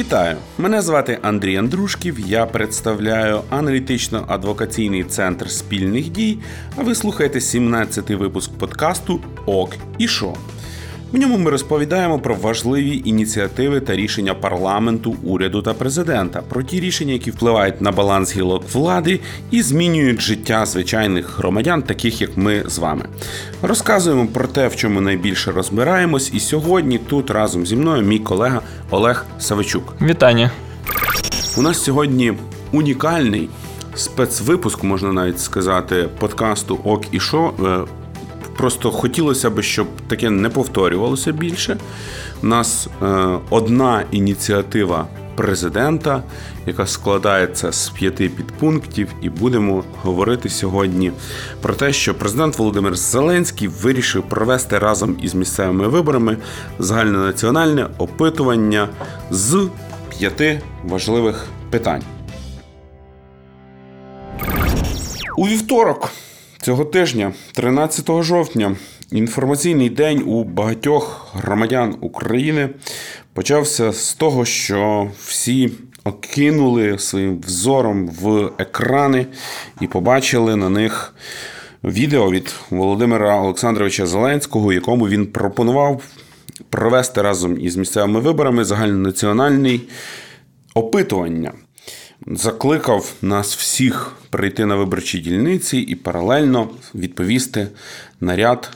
Вітаю! Мене звати Андрій Андрушків. Я представляю аналітично-адвокаційний центр спільних дій. А ви слухаєте 17-й випуск подкасту Ок і Шо. В ньому ми розповідаємо про важливі ініціативи та рішення парламенту, уряду та президента, про ті рішення, які впливають на баланс гілок влади і змінюють життя звичайних громадян, таких як ми з вами. Розказуємо про те, в чому найбільше розбираємось, і сьогодні тут разом зі мною мій колега Олег Савичук. Вітання. У нас сьогодні унікальний спецвипуск, можна навіть сказати, подкасту Ок і Шо. Просто хотілося б, щоб таке не повторювалося більше. У нас е, одна ініціатива президента, яка складається з п'яти підпунктів, і будемо говорити сьогодні про те, що президент Володимир Зеленський вирішив провести разом із місцевими виборами загальнонаціональне опитування з п'яти важливих питань. У вівторок. Цього тижня, 13 жовтня, інформаційний день у багатьох громадян України почався з того, що всі окинули своїм взором в екрани і побачили на них відео від Володимира Олександровича Зеленського, якому він пропонував провести разом із місцевими виборами загальнонаціональний опитування закликав нас всіх прийти на виборчі дільниці і паралельно відповісти на ряд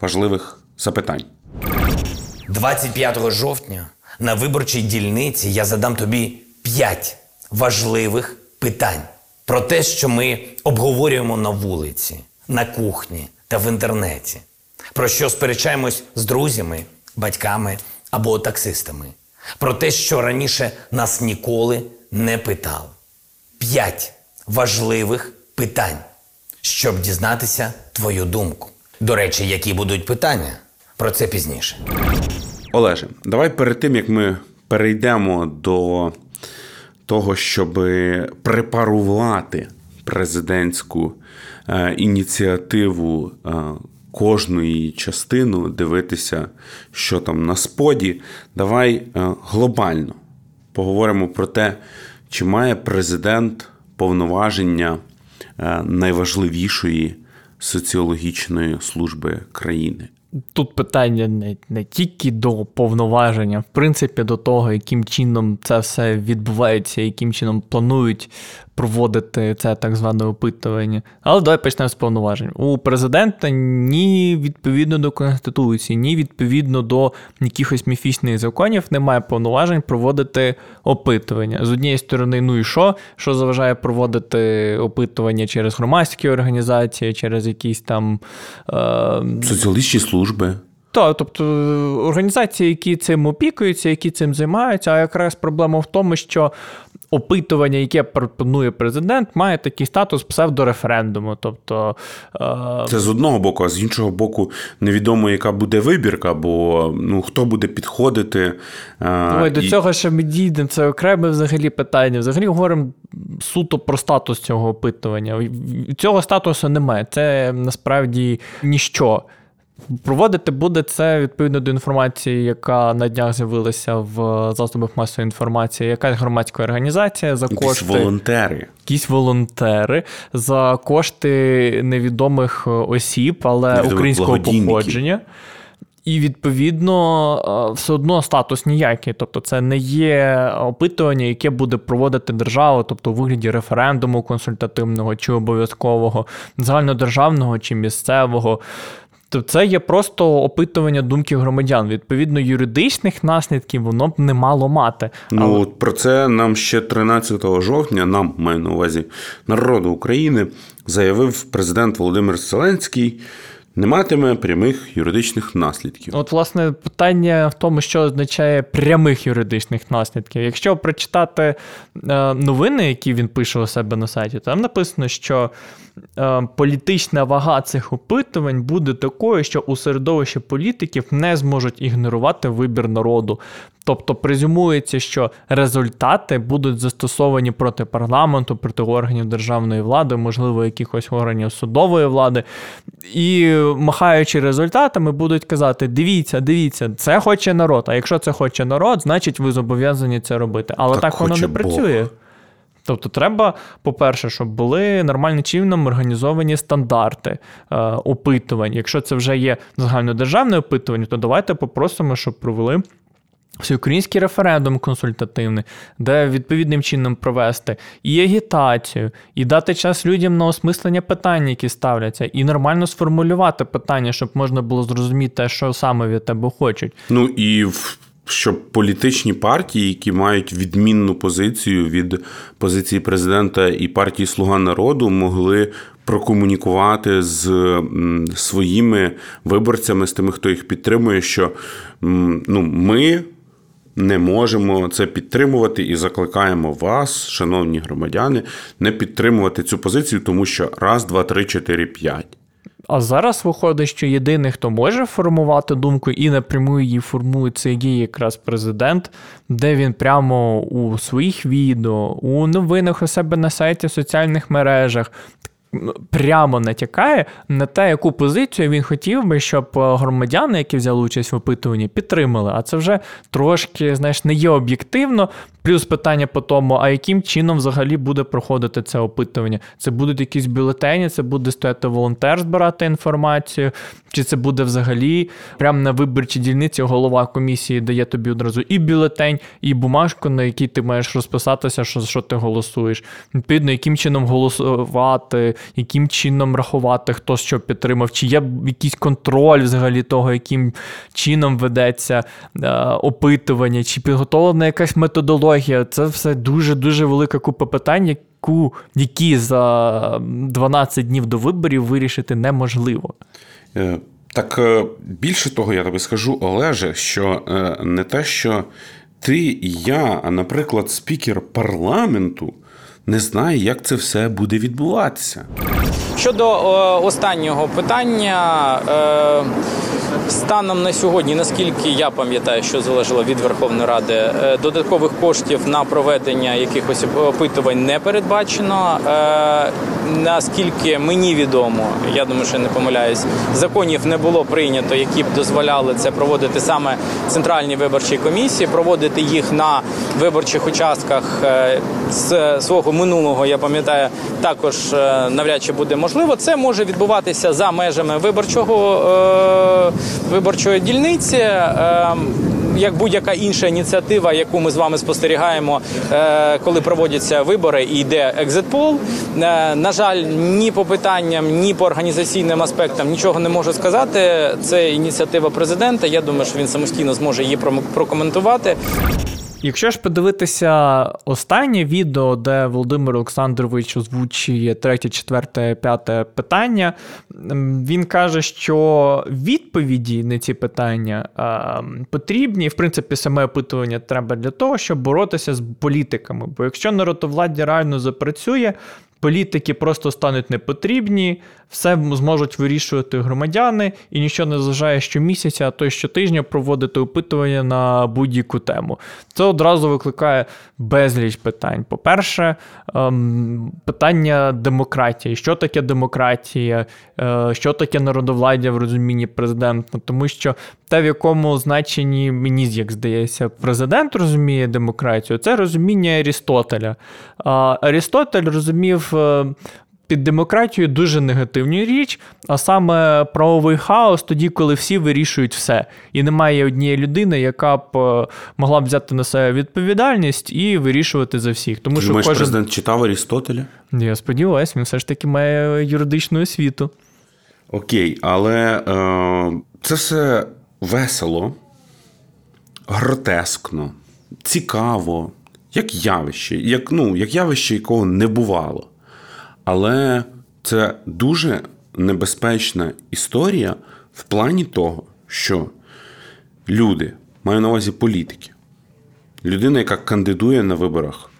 важливих запитань. 25 жовтня на виборчій дільниці я задам тобі 5 важливих питань про те, що ми обговорюємо на вулиці, на кухні та в інтернеті, про що сперечаємось з друзями, батьками або таксистами, про те, що раніше нас ніколи не питав. П'ять важливих питань, щоб дізнатися твою думку. До речі, які будуть питання? Про це пізніше. Олеже, давай перед тим як ми перейдемо до того, щоб препарувати президентську е, ініціативу е, кожної частину, дивитися, що там на споді, давай е, глобально поговоримо про те, чи має президент повноваження е, найважливішої соціологічної служби країни. Тут питання не не тільки до повноваження, в принципі, до того, яким чином це все відбувається, яким чином планують проводити це так зване опитування. Але давай почнемо з повноважень. У президента ні відповідно до Конституції, ні відповідно до якихось міфічних законів немає повноважень проводити опитування. З однієї сторони, ну і що? Що заважає проводити опитування через громадські організації, через якісь там е... соціалістичні служби. Так, тобто організації, які цим опікуються, які цим займаються, а якраз проблема в тому, що опитування, яке пропонує президент, має такий статус псевдореферендуму. Тобто, е... Це з одного боку, а з іншого боку, невідомо, яка буде вибірка, бо ну, хто буде підходити. Е... Ой, і... До цього ще ми дійдемо, це окреме взагалі питання. Взагалі говоримо суто про статус цього опитування. Цього статусу немає. Це насправді ніщо. Проводити буде це відповідно до інформації, яка на днях з'явилася в засобах масової інформації, якась громадська організація за якісь кошти волонтери. Якісь волонтери за кошти невідомих осіб, але невідомих українського походження. І відповідно все одно статус ніякий. Тобто, це не є опитування, яке буде проводити держава, тобто у вигляді референдуму консультативного чи обов'язкового, загальнодержавного чи місцевого. То це є просто опитування думки громадян. Відповідно, юридичних наслідків воно б не мало мати. Ну Але... про це нам ще 13 жовтня, нам маю на увазі народу України, заявив президент Володимир Зеленський не матиме прямих юридичних наслідків. От, власне, питання в тому, що означає прямих юридичних наслідків. Якщо прочитати е, новини, які він пише у себе на сайті, там написано, що політична вага цих опитувань буде такою, що у середовищі політиків не зможуть ігнорувати вибір народу. Тобто презюмується, що результати будуть застосовані проти парламенту, проти органів державної влади, можливо, якихось органів судової влади. І махаючи результатами, будуть казати: дивіться, дивіться, це хоче народ. А якщо це хоче народ, значить ви зобов'язані це робити. Але так, так воно не працює. Бог. Тобто, треба, по-перше, щоб були нормальним чином організовані стандарти е, опитувань. Якщо це вже є загальнодержавне опитування, то давайте попросимо, щоб провели. Всеукраїнський референдум консультативний, де відповідним чином провести і агітацію, і дати час людям на осмислення питань, які ставляться, і нормально сформулювати питання, щоб можна було зрозуміти, що саме від тебе хочуть. Ну і в щоб політичні партії, які мають відмінну позицію від позиції президента і партії Слуга народу, могли прокомунікувати з своїми виборцями, з тими, хто їх підтримує, що ну, ми. Не можемо це підтримувати і закликаємо вас, шановні громадяни, не підтримувати цю позицію, тому що раз, два, три, чотири, п'ять. А зараз виходить, що єдиний, хто може формувати думку і напряму її формує, це є якраз президент, де він прямо у своїх відео, у новинах у себе на сайті, в соціальних мережах прямо натякає на те, яку позицію він хотів би, щоб е, громадяни, які взяли участь в опитуванні, підтримали. А це вже трошки, знаєш, не є об'єктивно. Плюс питання по тому, а яким чином взагалі буде проходити це опитування? Це будуть якісь бюлетені, це буде стояти волонтер, збирати інформацію, чи це буде взагалі прямо на виборчій дільниці голова комісії дає тобі одразу і бюлетень, і бумажку, на якій ти маєш розписатися, що що ти голосуєш. Відповідно, яким чином голосувати, яким чином рахувати, хто що підтримав, чи є якийсь контроль взагалі того, яким чином ведеться е, опитування, чи підготовлена якась методологія. Це все дуже-дуже велика купа питань, яку, які за 12 днів до виборів вирішити неможливо. Е, так е, більше того, я тобі скажу, Олеже, що не те, що ти і я, а наприклад, спікер парламенту не знає, як це все буде відбуватися. Щодо останнього питання. Е... Станом на сьогодні, наскільки я пам'ятаю, що залежало від Верховної Ради, е, додаткових коштів на проведення якихось опитувань не передбачено. Е, наскільки мені відомо, я думаю, що не помиляюсь, законів не було прийнято, які б дозволяли це проводити саме центральні виборчі комісії, проводити їх на виборчих участках е, з свого минулого. Я пам'ятаю, також навряд чи буде можливо. Це може відбуватися за межами виборчого виборчої дільниці. Ем, як будь-яка інша ініціатива, яку ми з вами спостерігаємо, е, коли проводяться вибори і йде екзитпол. Е, на жаль, ні по питанням, ні по організаційним аспектам нічого не можу сказати. Це ініціатива президента. Я думаю, що він самостійно зможе її прокоментувати. Якщо ж подивитися останнє відео, де Володимир Олександрович озвучує третє, четверте, п'яте питання, він каже, що відповіді на ці питання потрібні, в принципі, саме опитування треба для того, щоб боротися з політиками. Бо якщо народовладдя реально запрацює, політики просто стануть непотрібні, все зможуть вирішувати громадяни, і нічого не зважає щомісяця, а то й щотижня проводити опитування на будь-яку тему. Це одразу викликає безліч питань. По-перше, ем, питання демократії. Що таке демократія, е, що таке народовладдя в розумінні президента? Тому що те, в якому значенні мені, як здається, президент розуміє демократію, це розуміння Арістотеля. Арістотель розумів. Е, під демократією дуже негативну річ, а саме правовий хаос тоді, коли всі вирішують все. І немає однієї людини, яка б е, могла б взяти на себе відповідальність і вирішувати за всіх. Тому Ти що думаєш, кожен... президент читав Арістотеля? Я сподіваюся, він все ж таки має юридичну освіту. Окей, але е, це все весело, гротескно, цікаво, як явище, як, ну, як явище, якого не бувало. Але це дуже небезпечна історія в плані того, що люди, маю на увазі політики, людина, яка кандидує на виборах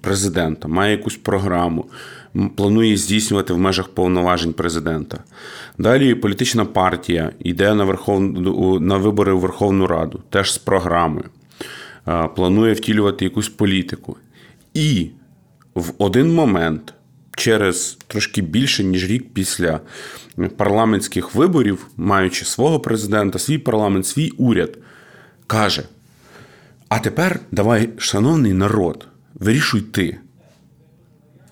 президента, має якусь програму, планує здійснювати в межах повноважень президента. Далі політична партія йде на Верхов... на вибори у Верховну Раду, теж з програмою. планує втілювати якусь політику. І в один момент, через трошки більше, ніж рік після парламентських виборів, маючи свого президента, свій парламент, свій уряд, каже: А тепер давай, шановний народ, вирішуй ти.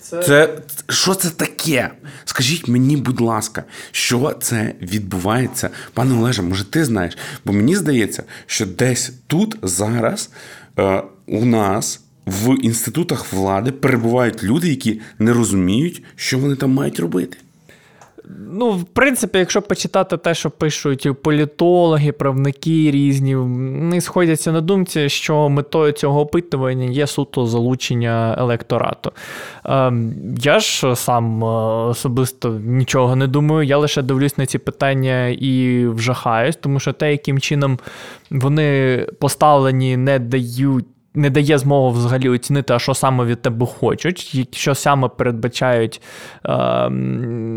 Це... це що це таке? Скажіть мені, будь ласка, що це відбувається? Пане Олеже, може, ти знаєш? Бо мені здається, що десь тут зараз е, у нас в інститутах влади перебувають люди, які не розуміють, що вони там мають робити. Ну, в принципі, якщо почитати те, що пишуть політологи, правники різні, вони сходяться на думці, що метою цього опитування є суто залучення електорату. Ем, я ж сам е, особисто нічого не думаю, я лише дивлюсь на ці питання і вжахаюсь, тому що те, яким чином вони поставлені, не дають не дає змогу взагалі оцінити, а що саме від тебе хочуть, що саме передбачають е,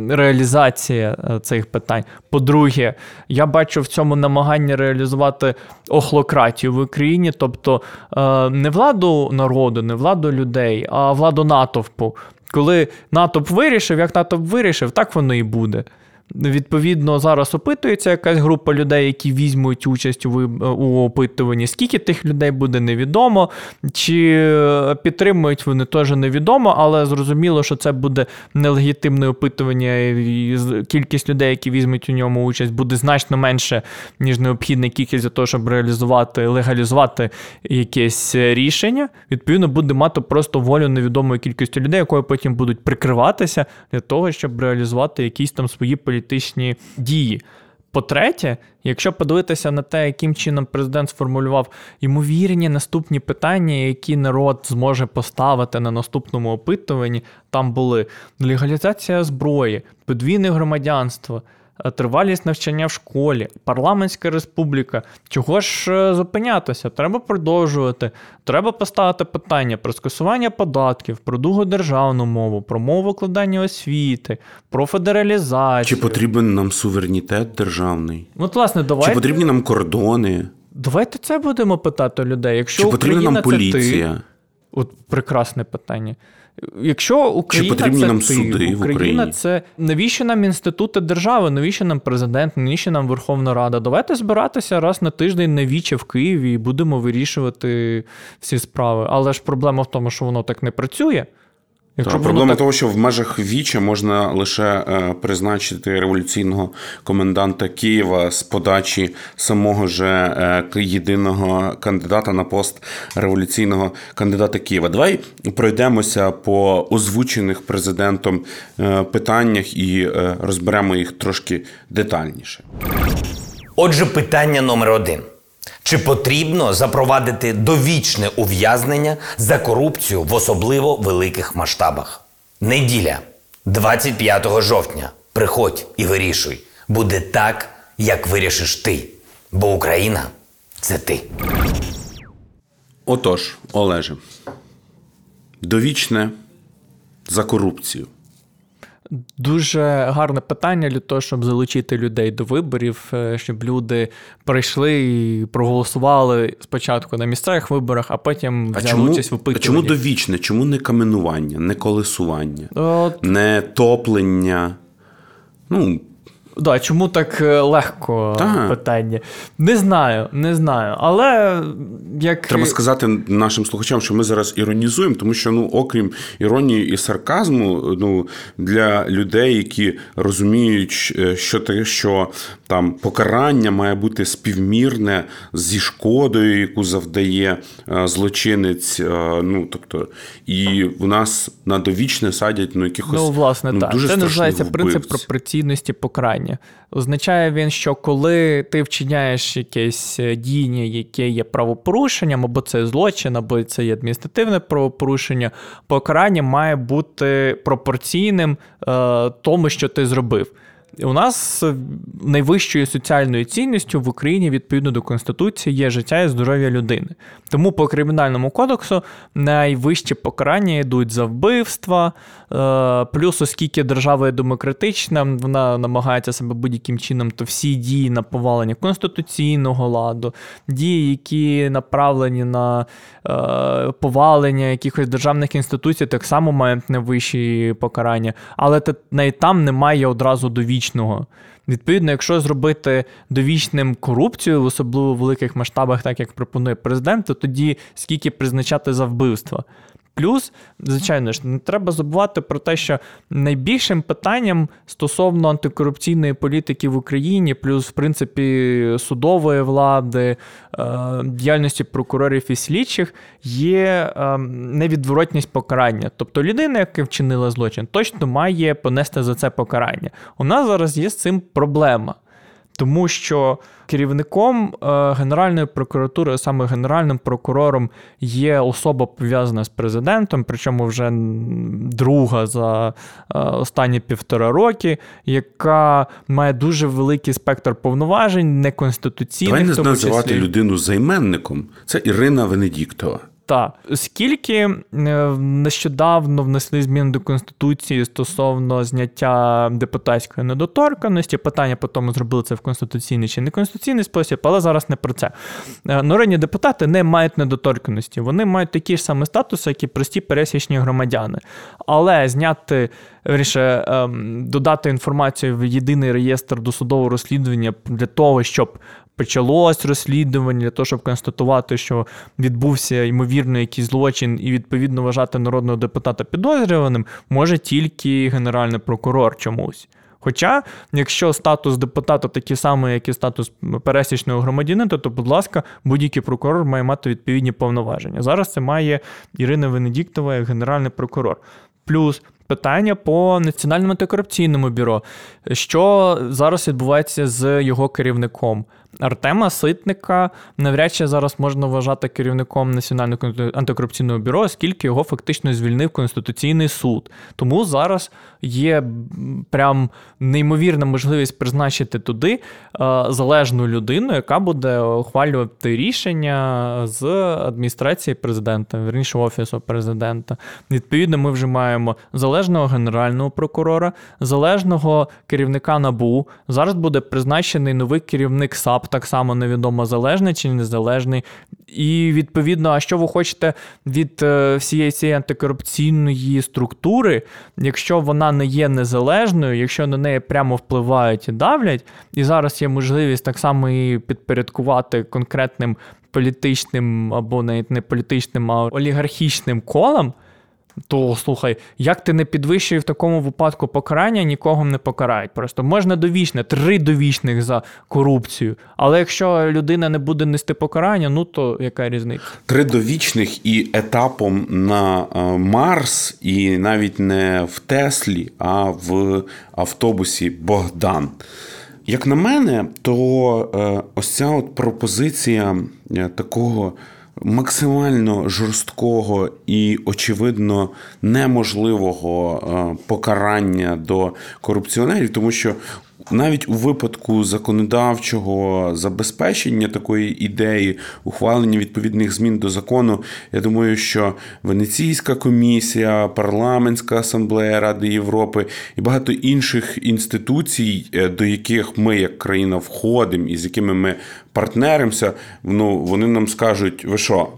реалізація е, цих питань. По-друге, я бачу в цьому намагання реалізувати охлократію в Україні, тобто е, не владу народу, не владу людей, а владу натовпу. Коли натовп вирішив, як натовп вирішив, так воно і буде. Відповідно, зараз опитується якась група людей, які візьмуть участь у опитуванні. Скільки тих людей буде невідомо, чи е, підтримують вони теж невідомо, але зрозуміло, що це буде нелегітимне опитування, і кількість людей, які візьмуть у ньому участь, буде значно менше, ніж необхідна кількість для того, щоб реалізувати, легалізувати якесь рішення. Відповідно, буде мати просто волю невідомої кількості людей, якою потім будуть прикриватися для того, щоб реалізувати якісь там свої політичні політичні дії. По-третє, якщо подивитися на те, яким чином президент сформулював ймовірні наступні питання, які народ зможе поставити на наступному опитуванні, там були легалізація зброї, подвійне громадянство. Е, тривалість навчання в школі, парламентська республіка. Чого ж е, зупинятися? Треба продовжувати. Треба поставити питання про скасування податків, про другу державну мову, про мову викладання освіти, про федералізацію. Чи потрібен нам суверенітет державний? Ну, власне, давайте... Чи потрібні нам кордони? Давайте це будемо питати людей. Якщо Чи потрібна Україна нам поліція? Це ти... От прекрасне питання. Якщо Україна Чи це нам ти, суди Україна в Україні? це навіщо нам інститути держави, навіщо нам президент, навіщо нам Верховна Рада? Давайте збиратися раз на тиждень на віче в Києві і будемо вирішувати всі справи. Але ж проблема в тому, що воно так не працює. Якщо Та, проблема так... того, що в межах Віча можна лише е, призначити революційного коменданта Києва з подачі самого же е, єдиного кандидата на пост революційного кандидата Києва. Давай пройдемося по озвучених президентом е, питаннях і е, розберемо їх трошки детальніше. Отже, питання номер один. Чи потрібно запровадити довічне ув'язнення за корупцію в особливо великих масштабах? Неділя, 25 жовтня. Приходь і вирішуй. Буде так, як вирішиш ти. Бо Україна це ти. Отож, Олеже, довічне за корупцію. Дуже гарне питання для того, щоб залучити людей до виборів, е, щоб люди прийшли і проголосували спочатку на місцевих виборах, а потім взяли чому, участь в опитуванні. А Чому довічне? Чому не каменування, не колесування, От... не топлення? Ну, Да, чому так е, легко так. питання? Не знаю, не знаю. Але як. Треба сказати нашим слухачам, що ми зараз іронізуємо, тому що, ну, окрім іронії і сарказму, ну, для людей, які розуміють, е, що те, що там покарання має бути співмірне зі шкодою, яку завдає е, злочинець. Ну, тобто, і в нас на довічне садять ну, якихось. Ну, власне, ну, так. Дуже Це називається принцип пропорційності покарання покарання. Означає він, що коли ти вчиняєш якесь е, діяння, яке є правопорушенням, або це злочин, або це є адміністративне правопорушення, покарання має бути пропорційним е, тому, що ти зробив. У нас найвищою соціальною цінністю в Україні відповідно до Конституції є життя і здоров'я людини. Тому по кримінальному кодексу найвищі покарання йдуть за вбивства, е, плюс, оскільки держава є демократична, вона намагається себе будь-яким чином, то всі дії на повалення конституційного ладу, дії, які направлені на е, повалення якихось державних інституцій, так само мають найвищі покарання, але навіть там немає одразу довічного. Відповідно, якщо зробити довічним корупцію, в особливо великих масштабах, так як пропонує президент, то тоді скільки призначати за вбивства. Плюс, звичайно ж, не треба забувати про те, що найбільшим питанням стосовно антикорупційної політики в Україні, плюс, в принципі, судової влади, е, діяльності прокурорів і слідчих, є е, невідворотність покарання. Тобто людина, яка вчинила злочин, точно має понести за це покарання. У нас зараз є з цим проблема. Тому що керівником е, Генеральної прокуратури, саме генеральним прокурором, є особа пов'язана з президентом, причому вже друга за е, останні півтора роки, яка має дуже великий спектр повноважень, неконституційних. Давай не називати людину займенником. Це Ірина Венедіктова. Так, оскільки е, нещодавно внесли зміни до Конституції стосовно зняття депутатської недоторканості, питання по тому, зробили це в конституційний чи неконституційний спосіб, але зараз не про це. Е, народні депутати не мають недоторканості, вони мають такі ж самі статуси, як і прості пересічні громадяни. Але зняти вірніше, ем, додати інформацію в єдиний реєстр досудового розслідування для того, щоб почалось розслідування для того, щоб констатувати, що відбувся ймовірно якийсь злочин, і відповідно вважати народного депутата підозрюваним, може тільки генеральний прокурор чомусь. Хоча, якщо статус депутата такий самий, як і статус пересічного громадянина, то, будь ласка, будь-який прокурор має мати відповідні повноваження. Зараз це має Ірина Венедіктова як генеральний прокурор. Плюс питання по національному антикорупційному бюро, що зараз відбувається з його керівником. Артема Ситника навряд чи зараз можна вважати керівником Національного антикорупційного бюро, оскільки його фактично звільнив Конституційний суд. Тому зараз є прям неймовірна можливість призначити туди е, залежну людину, яка буде ухвалювати рішення з адміністрації президента, верніше офісу президента. Відповідно, ми вже маємо залежного генерального прокурора, залежного керівника НАБУ. Зараз буде призначений новий керівник САП, так само невідомо залежний чи незалежний. І відповідно, а що ви хочете від е, всієї цієї антикорупційної структури, якщо вона не є незалежною, якщо на неї прямо впливають і давлять, і зараз є можливість так само і підпорядкувати конкретним політичним або навіть не політичним, а олігархічним колам. То слухай, як ти не підвищує в такому випадку покарання, нікого не покарають. Просто можна довічне, три довічних за корупцію. Але якщо людина не буде нести покарання, ну то яка різниця? Три довічних і етапом на е, Марс, і навіть не в Теслі, а в автобусі Богдан. Як на мене, то е, ось ця от пропозиція е, такого максимально жорсткого і, очевидно, неможливого е, покарання до корупціонерів, тому що навіть у випадку законодавчого забезпечення такої ідеї, ухвалення відповідних змін до закону, я думаю, що Венеційська комісія, парламентська асамблея Ради Європи і багато інших інституцій, е, до яких ми, як країна, входимо і з якими ми партнеримося, ну вони нам скажуть: ви що?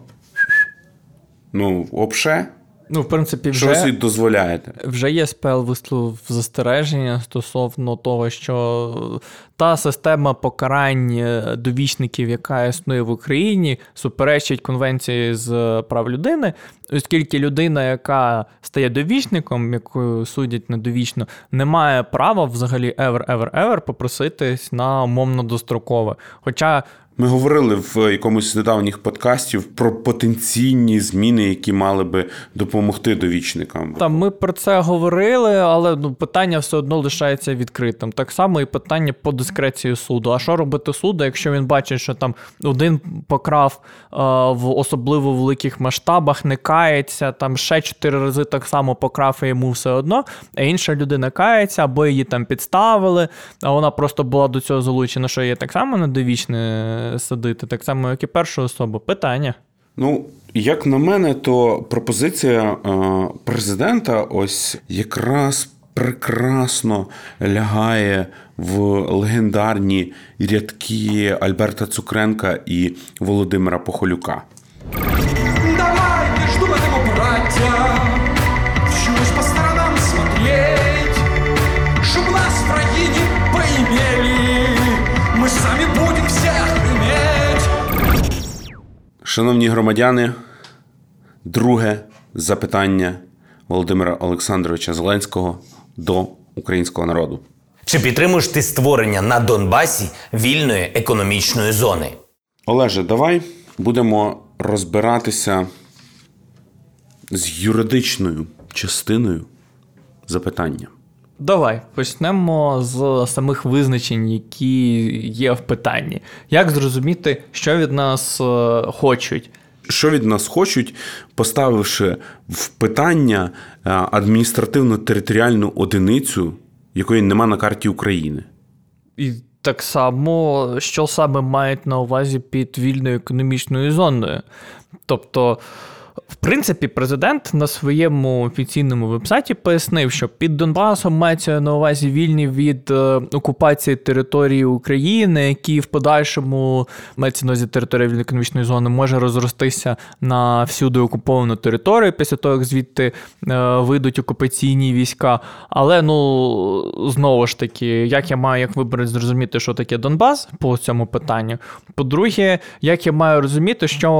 Ну, обше. Ну, в принципі, вже Що ви собі дозволяєте? Вже є СПЛ висловив застереження стосовно того, що та система покарань е, довічників, яка існує в Україні, суперечить конвенції з прав людини, оскільки людина, яка стає довічником, яку судять на довічно, не має права взагалі ever, ever, ever попроситись на умовно дострокове. Хоча Ми говорили в якомусь з недавніх подкастів про потенційні зміни, які мали би допомогти довічникам. Там ми про це говорили, але ну питання все одно лишається відкритим. Так само і питання по дискреції суду. А що робити суду, якщо він бачить, що там один покрав е, в особливо великих масштабах, не кається, там ще чотири рази так само покрав і йому все одно, а інша людина кається, або її там підставили, а вона просто була до цього залучена, що є так само недовічне садити, так само, як і першу особу. Питання. Ну, як на мене, то пропозиція е, президента ось якраз прекрасно лягає в легендарні рядки Альберта Цукренка і Володимира Похолюка. Шановні громадяни, друге запитання Володимира Олександровича Зеленського до українського народу. Чи підтримуєш ти створення на Донбасі вільної економічної зони? Олеже, давай будемо розбиратися з юридичною частиною запитання. Давай почнемо з самих визначень, які є в питанні. Як зрозуміти, що від нас е, хочуть? Що від нас хочуть, поставивши в питання е, адміністративно-територіальну одиницю, якої нема на карті України? І так само, що саме мають на увазі під вільною економічною зоною. Тобто, в принципі, президент на своєму офіційному вебсайті пояснив, що під Донбасом мається на увазі вільні від е, окупації території України, які в подальшому мається на увазі територія вільної економічної зони може розростися на всюди окуповану територію після того, як звідти е, вийдуть окупаційні війська. Але ну знову ж таки, як я маю як виборець зрозуміти, що таке Донбас по цьому питанню. По-друге, як я маю розуміти, що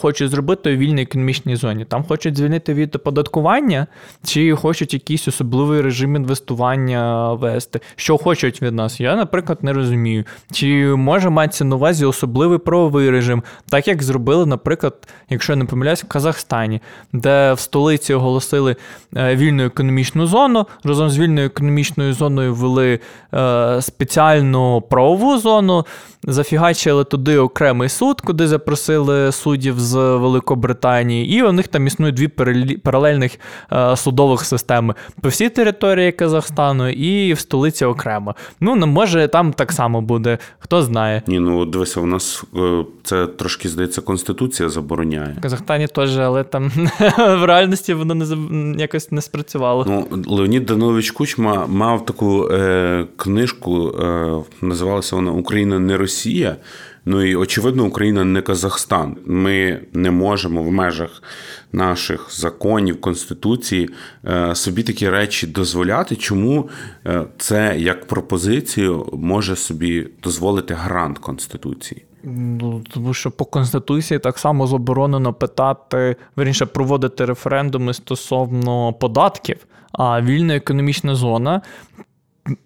хочуть зробити у вільній економічній зоні. Там хочуть звільнити від оподаткування, чи хочуть якийсь особливий режим інвестування вести. Що хочуть від нас? Я, наприклад, не розумію. Чи може матися на увазі особливий правовий режим, так як зробили, наприклад, якщо я не помиляюсь, в Казахстані, де в столиці оголосили е, вільну економічну зону, разом з вільною економічною зоною ввели е, спеціальну правову зону, зафігачили туди окремий суд, куди запросили суддів з Великобританії, і у них там існують дві паралельних е, судових системи по всій території Казахстану і в столиці окремо. Ну, не може там так само буде, хто знає. Ні, ну дивися, у нас е, це трошки здається, конституція забороняє. В Казахстані теж, але там в реальності воно не якось не спрацювало. Ну, Леонід Данович Кучма мав таку е, книжку, е, називалася вона Україна не Росія. Ну і очевидно, Україна не Казахстан. Ми не можемо в межах наших законів, конституції е, собі такі речі дозволяти. Чому е, це як пропозицію може собі дозволити грант конституції? Ну, Тому що по конституції так само заборонено питати, верніше проводити референдуми стосовно податків. А вільна економічна зона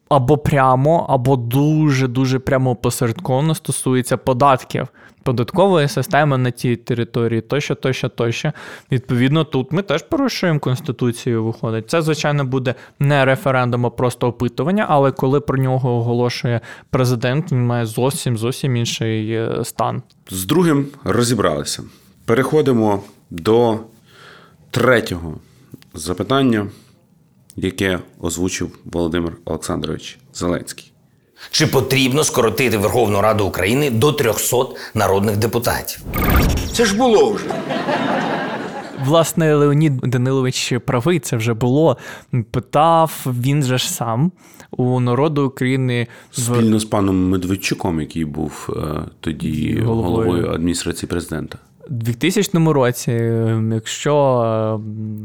або прямо, або дуже-дуже прямо посередковано стосується податків, податкової системи на тій території, тощо, тощо, тощо. Відповідно, тут ми теж порушуємо Конституцію, виходить. Це, звичайно, буде не референдум, а просто опитування, але коли про нього оголошує президент, він має зовсім зовсім інший е, стан. З другим розібралися. Переходимо до третього запитання яке озвучив Володимир Олександрович Зеленський. Чи потрібно скоротити Верховну Раду України до 300 народних депутатів? Це ж було вже. Власне, Леонід Данилович правий, це вже було. Питав він же ж сам у народу України спільно з паном Медведчуком, який був е, тоді головою, головою адміністрації президента. У 2000 році, якщо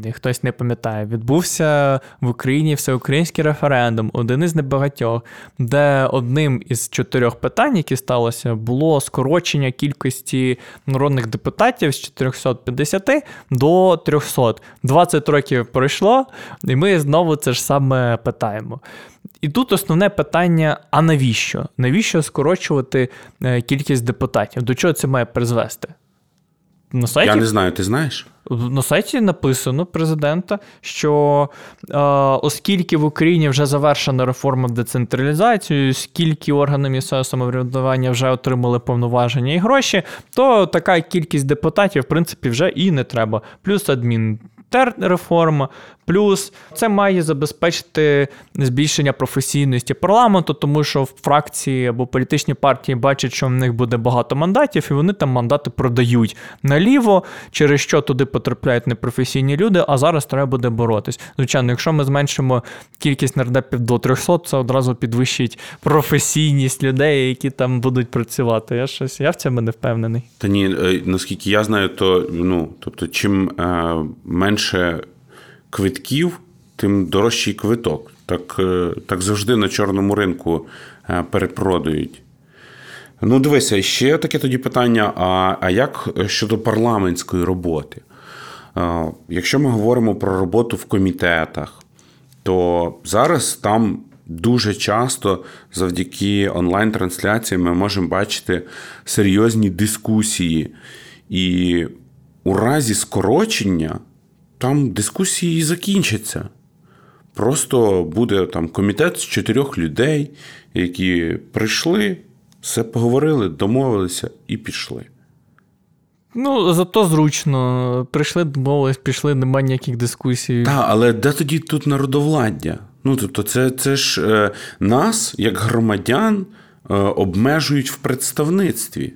е, хтось не пам'ятає, відбувся в Україні всеукраїнський референдум, один із небагатьох, де одним із чотирьох питань, які сталося, було скорочення кількості народних депутатів з 450 до 300. 20 років пройшло, і ми знову це ж саме питаємо. І тут основне питання: а навіщо? Навіщо скорочувати е, кількість депутатів? До чого це має призвести? На сайті Я не знаю, ти знаєш? на сайті написано президента, що е, оскільки в Україні вже завершена реформа децентралізації, скільки органи місцевого самоврядування вже отримали повноваження і гроші, то така кількість депутатів, в принципі, вже і не треба. Плюс адмін реформа, плюс це має забезпечити збільшення професійності парламенту, тому що в фракції або політичні партії бачать, що в них буде багато мандатів, і вони там мандати продають наліво, через що туди потрапляють непрофесійні люди. А зараз треба буде боротись. Звичайно, якщо ми зменшимо кількість нардепів до 300, це одразу підвищить професійність людей, які там будуть працювати. Я щось я в цьому не впевнений. Та ні, е, наскільки я знаю, то ну тобто, чим е, менше квитків, тим дорожчий квиток. Так е, так завжди на чорному ринку е, перепродають. Ну, дивися, ще таке тоді питання: а а як щодо парламентської роботи? Якщо ми говоримо про роботу в комітетах, то зараз там дуже часто завдяки онлайн-трансляції ми можемо бачити серйозні дискусії. І у разі скорочення там дискусії і закінчаться. Просто буде там комітет з чотирьох людей, які прийшли, все поговорили, домовилися і пішли. Ну, зато зручно. Прийшли, домовились, пішли, немає ніяких дискусій. Так, але де тоді тут народовладдя? Ну, тобто, це це ж е, нас, як громадян, е, обмежують в представництві.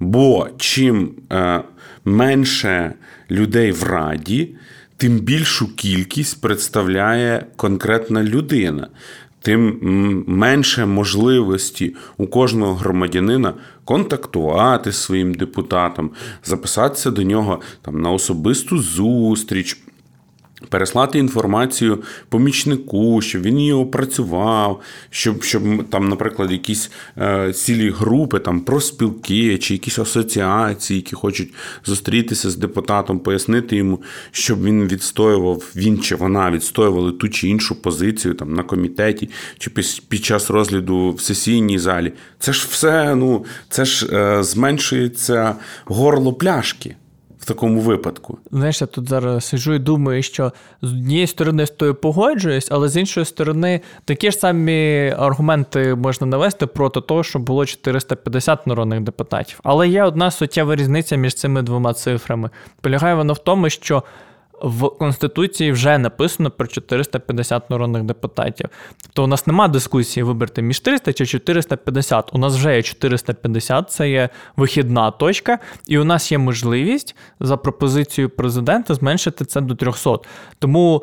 Бо чим е, менше людей в раді, тим більшу кількість представляє конкретна людина, тим менше можливості у кожного громадянина контактувати з своїм депутатом, записатися до нього там на особисту зустріч. Переслати інформацію помічнику, щоб він її опрацював, щоб, щоб там, наприклад, якісь е, цілі групи, там проспілки чи якісь асоціації, які хочуть зустрітися з депутатом, пояснити йому, щоб він відстоював, він чи вона відстоювали ту чи іншу позицію там на комітеті, чи під час розгляду в сесійній залі. Це ж все, ну це ж е, зменшується горло пляшки в такому випадку. Знаєш, я тут зараз сиджу і думаю, що з однієї сторони з тою погоджуюсь, але з іншої сторони, такі ж самі аргументи можна навести проти того, що було 450 народних депутатів. Але є одна суттєва різниця між цими двома цифрами. Полягає вона в тому, що в Конституції вже написано про 450 народних депутатів. Тобто у нас нема дискусії вибрати між 300 чи 450. У нас вже є 450, це є вихідна точка, і у нас є можливість за пропозицією президента зменшити це до 300. Тому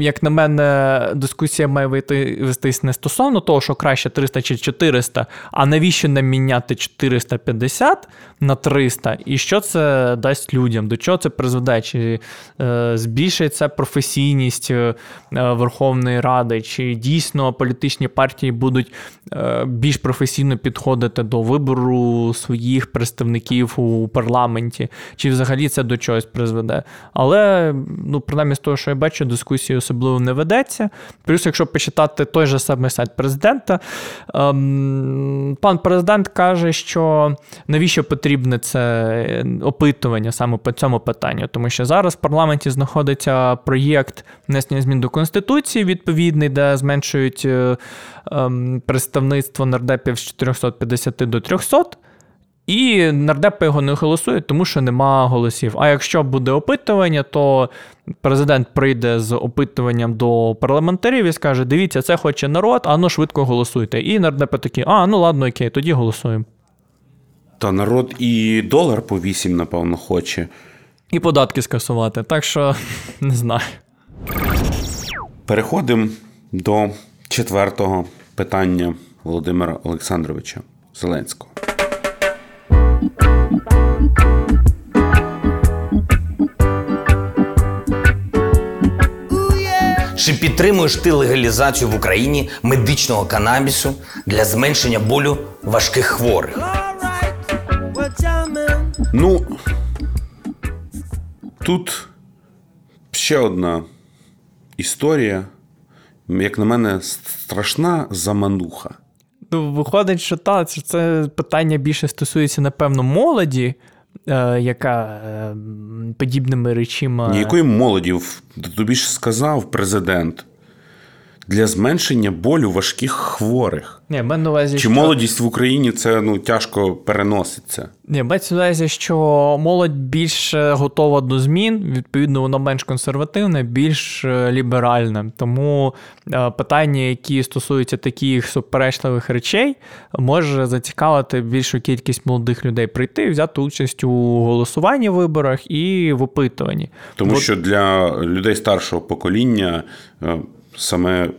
як на мене, дискусія має вийти вестись не стосовно того, що краще 300 чи 400, а навіщо нам міняти 450 на 300, і що це дасть людям, до чого це призведе? Чи е, збільшиться професійність е, Верховної Ради, чи дійсно політичні партії будуть е, більш професійно підходити до вибору своїх представників у парламенті, чи взагалі це до чогось призведе? Але, ну, принаймні, з того, що я бачу, дискусія дискусії особливо не ведеться. Плюс, якщо почитати той же самий сайт президента, ем, пан президент каже, що навіщо потрібне це опитування саме по цьому питанню, тому що зараз в парламенті знаходиться проєкт внесення змін до Конституції відповідний, де зменшують е, ем, представництво нардепів з 450 до 300. І нардепи його не голосують, тому що нема голосів. А якщо буде опитування, то президент прийде з опитуванням до парламентарів і скаже: дивіться, це хоче народ, а ну швидко голосуйте. І нардепи такі, а ну ладно, окей, тоді голосуємо. Та народ і долар по 8, напевно, хоче. І податки скасувати. Так що не знаю. Переходимо до четвертого питання Володимира Олександровича Зеленського. Чи підтримуєш ти легалізацію в Україні медичного канабісу для зменшення болю важких хворих? Ну тут ще одна історія, як на мене, страшна замануха. Ну, виходить, що та, це питання більше стосується, напевно, молоді, е, яка е, подібними речима. Ніякої молоді, тобі ж сказав президент для зменшення болю важких хворих. Ні, на увазі, Чи що... молодість в Україні це ну, тяжко переноситься? Ні, мається на увазі, що молодь більш готова до змін, відповідно, вона менш консервативна, більш е, ліберальна. Тому е, питання, які стосуються таких суперечливих речей, може зацікавити більшу кількість молодих людей прийти, взяти участь у голосуванні в виборах і в опитуванні. Тому От... що для людей старшого покоління е, саме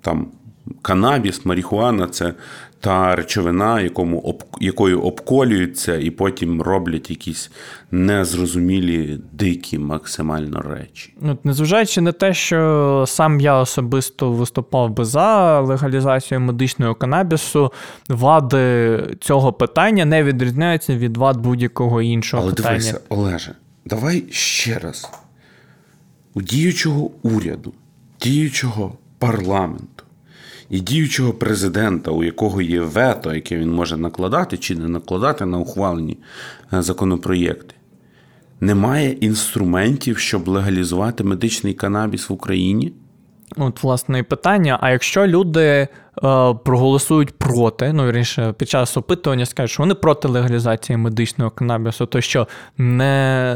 там канабіс, марихуана це та речовина, якому об, якою обколюються, і потім роблять якісь незрозумілі дикі максимально речі. От, Незважаючи на те, що сам я особисто виступав би за легалізацію медичного канабісу, вади цього питання не відрізняються від вад будь-якого іншого Але питання. Але дивися, Олеже, давай ще раз. У діючого уряду, діючого парламенту і діючого президента, у якого є вето, яке він може накладати чи не накладати на ухвалені е, законопроєкти, немає інструментів, щоб легалізувати медичний канабіс в Україні. От, власне, і питання: а якщо люди е, проголосують проти, ну вірніше, під час опитування скажуть, що вони проти легалізації медичного канабісу, то що не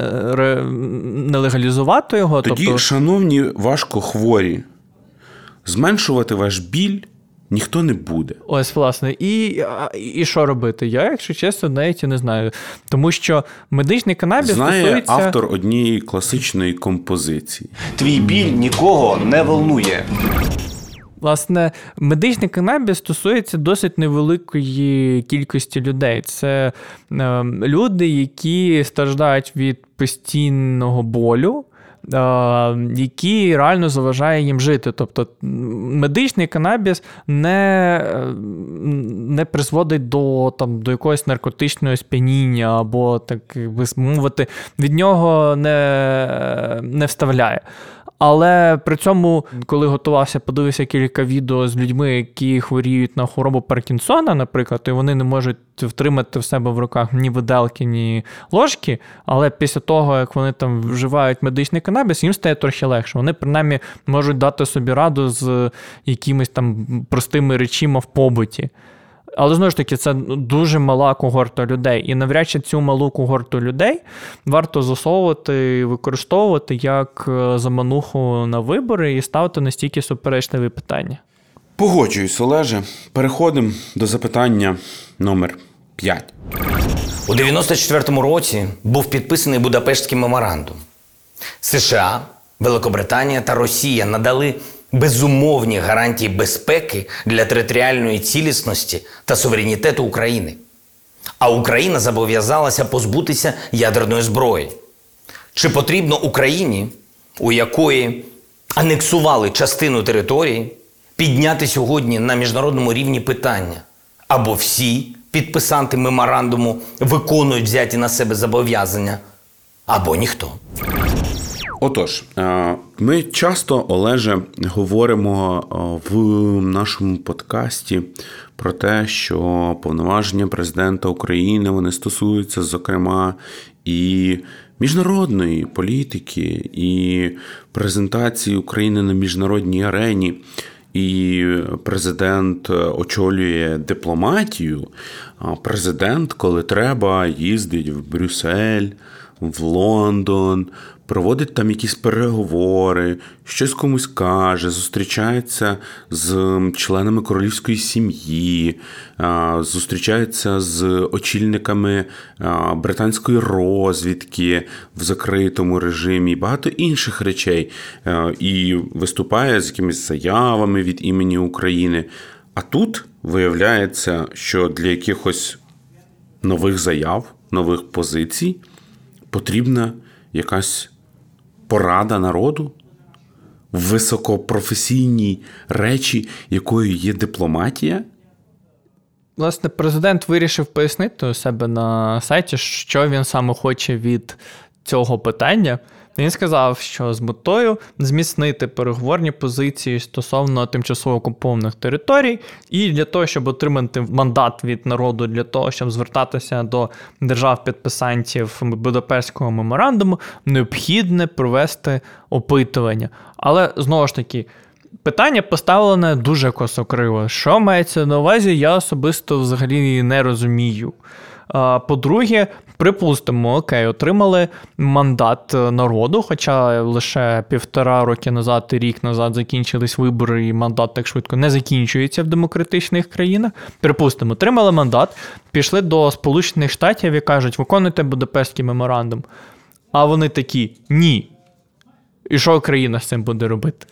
не легалізувати його? Тоді, тобто... шановні важкохворі, зменшувати ваш біль ніхто не буде. Ось, власне, і і що робити? Я, якщо чесно, навіть і не знаю. Тому що медичний канабіс Знає стосується... автор однієї класичної композиції. Твій біль нікого не волнує. Власне, медичний канабіс стосується досить невеликої кількості людей. Це е, люди, які страждають від постійного болю. Який реально заважає їм жити. Тобто медичний канабіс не не призводить до там, до якогось наркотичного сп'яніння, або, так би мовити, від нього не, не вставляє. Але при цьому, коли готувався, подивився кілька відео з людьми, які хворіють на хворобу Паркінсона, наприклад, і вони не можуть втримати в себе в руках ні виделки, ні ложки. Але після того, як вони там вживають медичний канабіс, їм стає трохи легше. Вони принаймні можуть дати собі раду з якимись там простими речима в побуті. Але знову ж таки, це дуже мала когорта людей. І навряд чи цю малу когорту людей варто засовувати і використовувати як е, замануху на вибори і ставити настільки суперечливі питання. Погоджуюсь, Олеже. Переходимо до запитання номер 5. У 94-му році був підписаний Будапештський меморандум. США, Великобританія та Росія надали безумовні гарантії безпеки для територіальної цілісності та суверенітету України. А Україна зобов'язалася позбутися ядерної зброї. Чи потрібно Україні, у якої анексували частину території, підняти сьогодні на міжнародному рівні питання? Або всі підписанти меморандуму виконують взяті на себе зобов'язання, або ніхто. Отож, е, ми часто, Олеже, говоримо в нашому подкасті про те, що повноваження президента України вони стосуються, зокрема, і міжнародної політики, і презентації України на міжнародній арені. І президент очолює дипломатію. Президент, коли треба, їздить в Брюссель, в Лондон, проводить там якісь переговори, щось комусь каже, зустрічається з членами королівської сім'ї, зустрічається з очільниками британської розвідки в закритому режимі, багато інших речей, і виступає з якимись заявами від імені України. А тут виявляється, що для якихось нових заяв, нових позицій потрібна якась порада народу в високопрофесійній речі, якою є дипломатія? Власне, президент вирішив пояснити у себе на сайті, що він саме хоче від цього питання. Він сказав, що з метою зміцнити переговорні позиції стосовно тимчасово окупованих територій, і для того, щоб отримати мандат від народу для того, щоб звертатися до держав-підписантів Будапештського меморандуму, необхідне провести опитування. Але знову ж таки. Питання поставлене дуже косокриво. Що мається на увазі, я особисто взагалі не розумію. По-друге, припустимо, окей, отримали мандат народу, хоча лише півтора роки назад і рік назад закінчились вибори, і мандат так швидко не закінчується в демократичних країнах. Припустимо, отримали мандат, пішли до Сполучених Штатів і кажуть, виконуйте Будапештський меморандум. А вони такі ні. І що Україна з цим буде робити?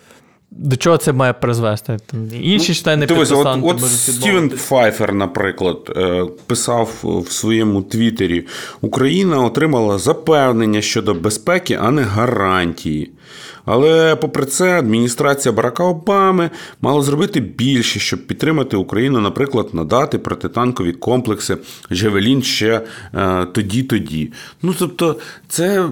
До чого це має призвести? Інші члени ну, Дивись, підписанти от, от Стівен Файфер, наприклад, е, писав в своєму твіттері: Україна отримала запевнення щодо безпеки, а не гарантії. Але, попри це, адміністрація Барака Обами мала зробити більше, щоб підтримати Україну, наприклад, надати протитанкові комплекси Джевелін ще е, тоді-тоді. Ну тобто, це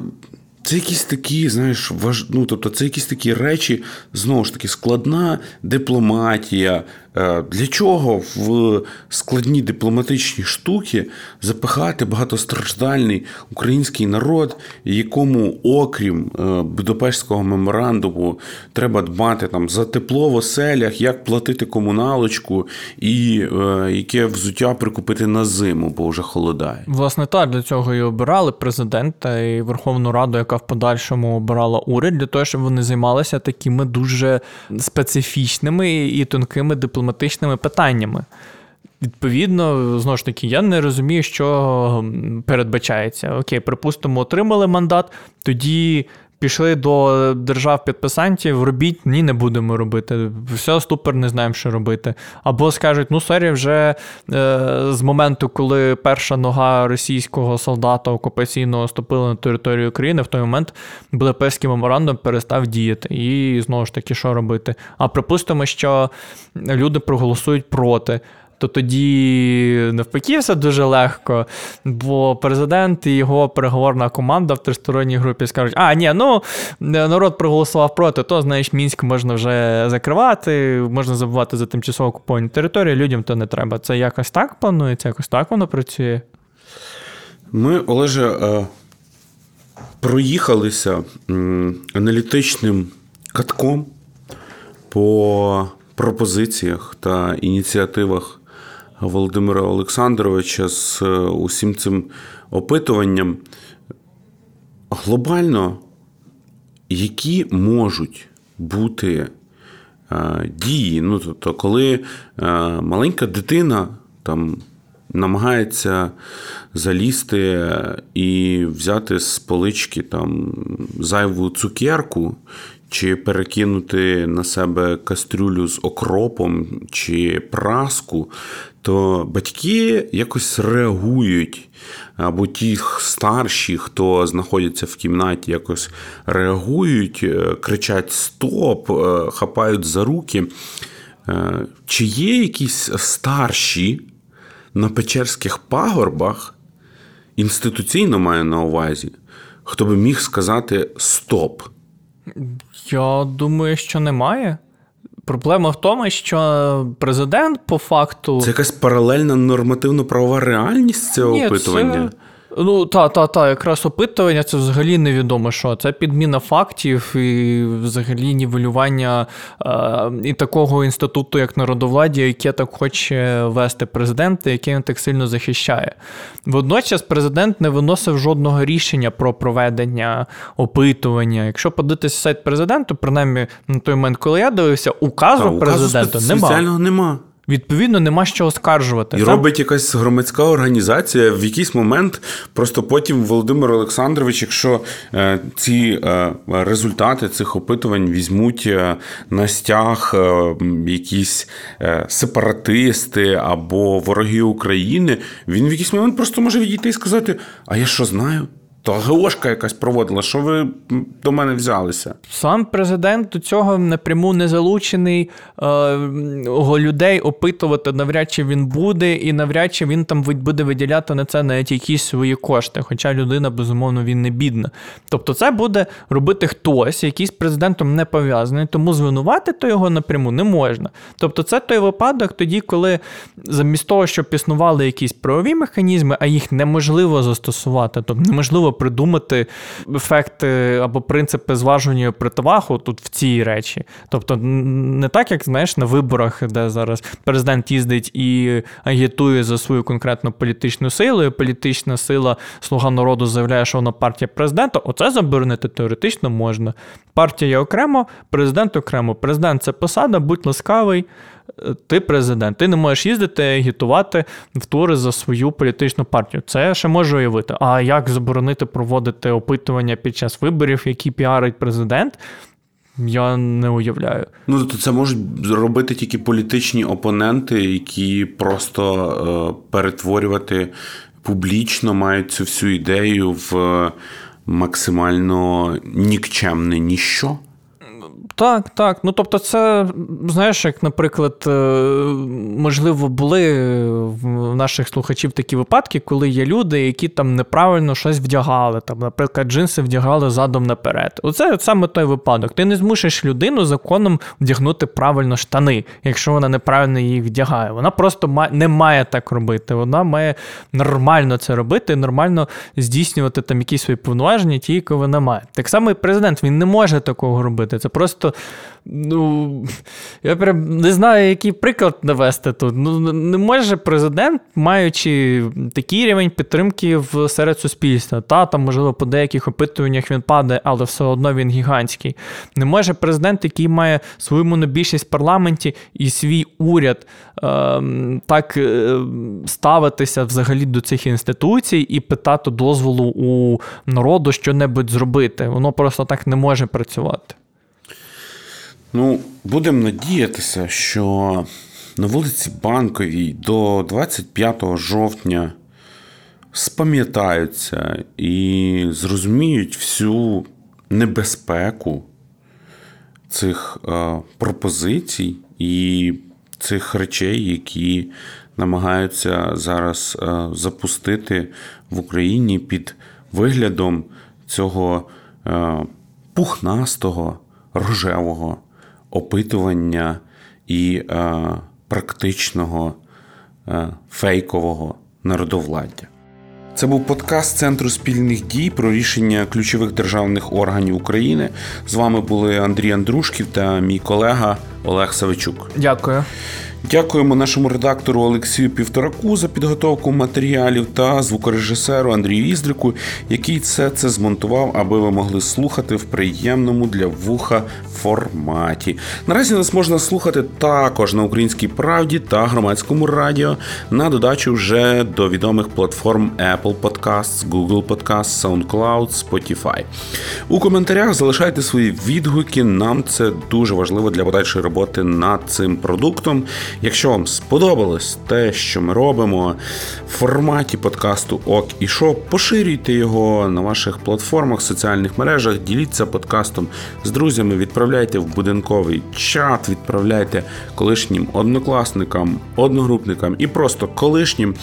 це якісь такі, знаєш, важ... ну, тобто це якісь такі речі, знову ж таки, складна дипломатія. Е, для чого в складні дипломатичні штуки запихати багатостраждальний український народ, якому, окрім е, Будапештського меморандуму, треба дбати там за тепло в оселях, як платити комуналочку і е, яке взуття прикупити на зиму, бо вже холодає? Власне, так для цього і обирали президента і Верховну Раду, яка в подальшому обирала уряд, для того, щоб вони займалися такими дуже специфічними і тонкими дипломатичними питаннями. Відповідно, знову ж таки, я не розумію, що передбачається. Окей, припустимо, отримали мандат, тоді пішли до держав-підписантів, робіть, ні, не будемо робити. Все, ступер, не знаємо, що робити. Або скажуть, ну sorry, вже е, з моменту, коли перша нога російського солдата окупаційного ступила на територію України, в той момент Будапештський меморандум перестав діяти. І знову ж таки, що робити? А припустимо, що люди проголосують проти то тоді навпаки все дуже легко. Бо президент і його переговорна команда в тристоронній групі скажуть: а, ні, ну народ проголосував проти, то знаєш, мінськ можна вже закривати, можна забувати за тимчасово окуповані території, людям то не треба. Це якось так планується, якось так воно працює. Ми, Олеже, е, проїхалися аналітичним катком по пропозиціях та ініціативах Володимира Олександровича з е, усім цим опитуванням. Глобально, які можуть бути е, дії, ну тобто, коли е, маленька дитина там намагається залізти і взяти з полички там зайву цукерку, чи перекинути на себе кастрюлю з окропом чи праску, то батьки якось реагують, або ті старші, хто знаходяться в кімнаті, якось реагують, е, кричать Стоп, е, хапають за руки. Е, чи є якісь старші на Печерських пагорбах, інституційно маю на увазі, хто би міг сказати Стоп? Я думаю, що немає. Проблема в тому, що президент по факту. Це якась паралельна нормативно-правова реальність цього Ні, опитування. Це... Ну, та, та, та, якраз опитування це взагалі невідомо що. Це підміна фактів і взагалі нівелювання е, і такого інституту, як народовладдя, яке так хоче вести президент, який він так сильно захищає. Водночас президент не виносив жодного рішення про проведення опитування. Якщо подивитися сайт президенту, принаймні на той момент, коли я дивився, указу та, президента нема. нема. Відповідно, нема що оскаржувати. І Там... робить якась громадська організація. В якийсь момент просто потім Володимир Олександрович, якщо е, ці е, результати цих опитувань візьмуть е, на стяг е, якісь е, сепаратисти або вороги України, він в якийсь момент просто може відійти і сказати: А я що знаю? То ГОшка якась проводила. Що ви до мене взялися? Сам президент до цього напряму не залучений. Е, людей опитувати навряд чи він буде, і навряд чи він там буде виділяти на це навіть якісь свої кошти. Хоча людина, безумовно, він не бідна. Тобто, це буде робити хтось, який з президентом не пов'язаний, тому звинуватити його напряму не можна. Тобто, це той випадок тоді, коли замість того, щоб існували якісь правові механізми, а їх неможливо застосувати, тобто неможливо придумати ефекти або принципи зважування противагу тут в цій речі. Тобто, не так, як знаєш, на виборах, де зараз президент їздить і агітує за свою конкретну політичну силу, і політична сила Слуга народу заявляє, що вона партія президента. Оце заборонити теоретично можна. Партія окремо, президент окремо. Президент це посада, будь ласкавий ти президент, ти не можеш їздити агітувати в тури за свою політичну партію. Це ще може уявити. А як заборонити проводити опитування під час виборів, які піарить президент? Я не уявляю. Ну то це можуть зробити тільки політичні опоненти, які просто е, перетворювати публічно мають цю всю ідею в максимально нікчемне ніщо. Так, так. Ну тобто, це, знаєш, як, наприклад, е, можливо, були в наших слухачів такі випадки, коли є люди, які там неправильно щось вдягали. Там, Наприклад, джинси вдягали задом наперед. Оце саме той випадок. Ти не змушиш людину законом вдягнути правильно штани, якщо вона неправильно їх вдягає. Вона просто не має так робити. Вона має нормально це робити, нормально здійснювати там якісь свої повноваження, ті, які вона має. Так само і президент він не може такого робити. Це просто просто. Ну, я прям не знаю, який приклад навести тут. Ну, Не може президент, маючи такий рівень підтримки в серед суспільства. Та, там, можливо, по деяких опитуваннях він падає, але все одно він гігантський. Не може президент, який має свою монобільшість в парламенті і свій уряд е, так е, ставитися взагалі до цих інституцій і питати дозволу у народу що-небудь зробити. Воно просто так не може працювати. Ну, будемо надіятися, що на вулиці Банковій до 25 жовтня спам'ятаються і зрозуміють всю небезпеку цих е, пропозицій і цих речей, які намагаються зараз е, запустити в Україні під виглядом цього е, пухнастого рожевого опитування і е, практичного е, фейкового народовладдя. Це був подкаст Центру спільних дій про рішення ключових державних органів України. З вами були Андрій Андрушків та мій колега Олег Савичук. Дякую. Дякуємо нашому редактору Олексію Півтораку за підготовку матеріалів та звукорежисеру Андрію Іздрику, який це це змонтував, аби ви могли слухати в приємному для вуха форматі. Наразі нас можна слухати також на українській правді та громадському радіо на додачу вже до відомих платформ Apple Podcasts, Google Podcasts, SoundCloud, Spotify. У коментарях залишайте свої відгуки. Нам це дуже важливо для подальшої роботи над цим продуктом. Якщо вам сподобалось те, що ми робимо в форматі подкасту Ок і Шо, поширюйте його на ваших платформах, соціальних мережах, діліться подкастом з друзями, відправляйте в будинковий чат, відправляйте колишнім однокласникам, одногрупникам і просто колишнім.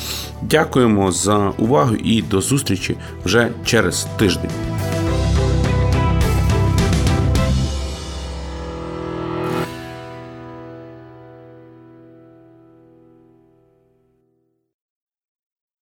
Дякуємо за увагу і до зустрічі вже через тиждень.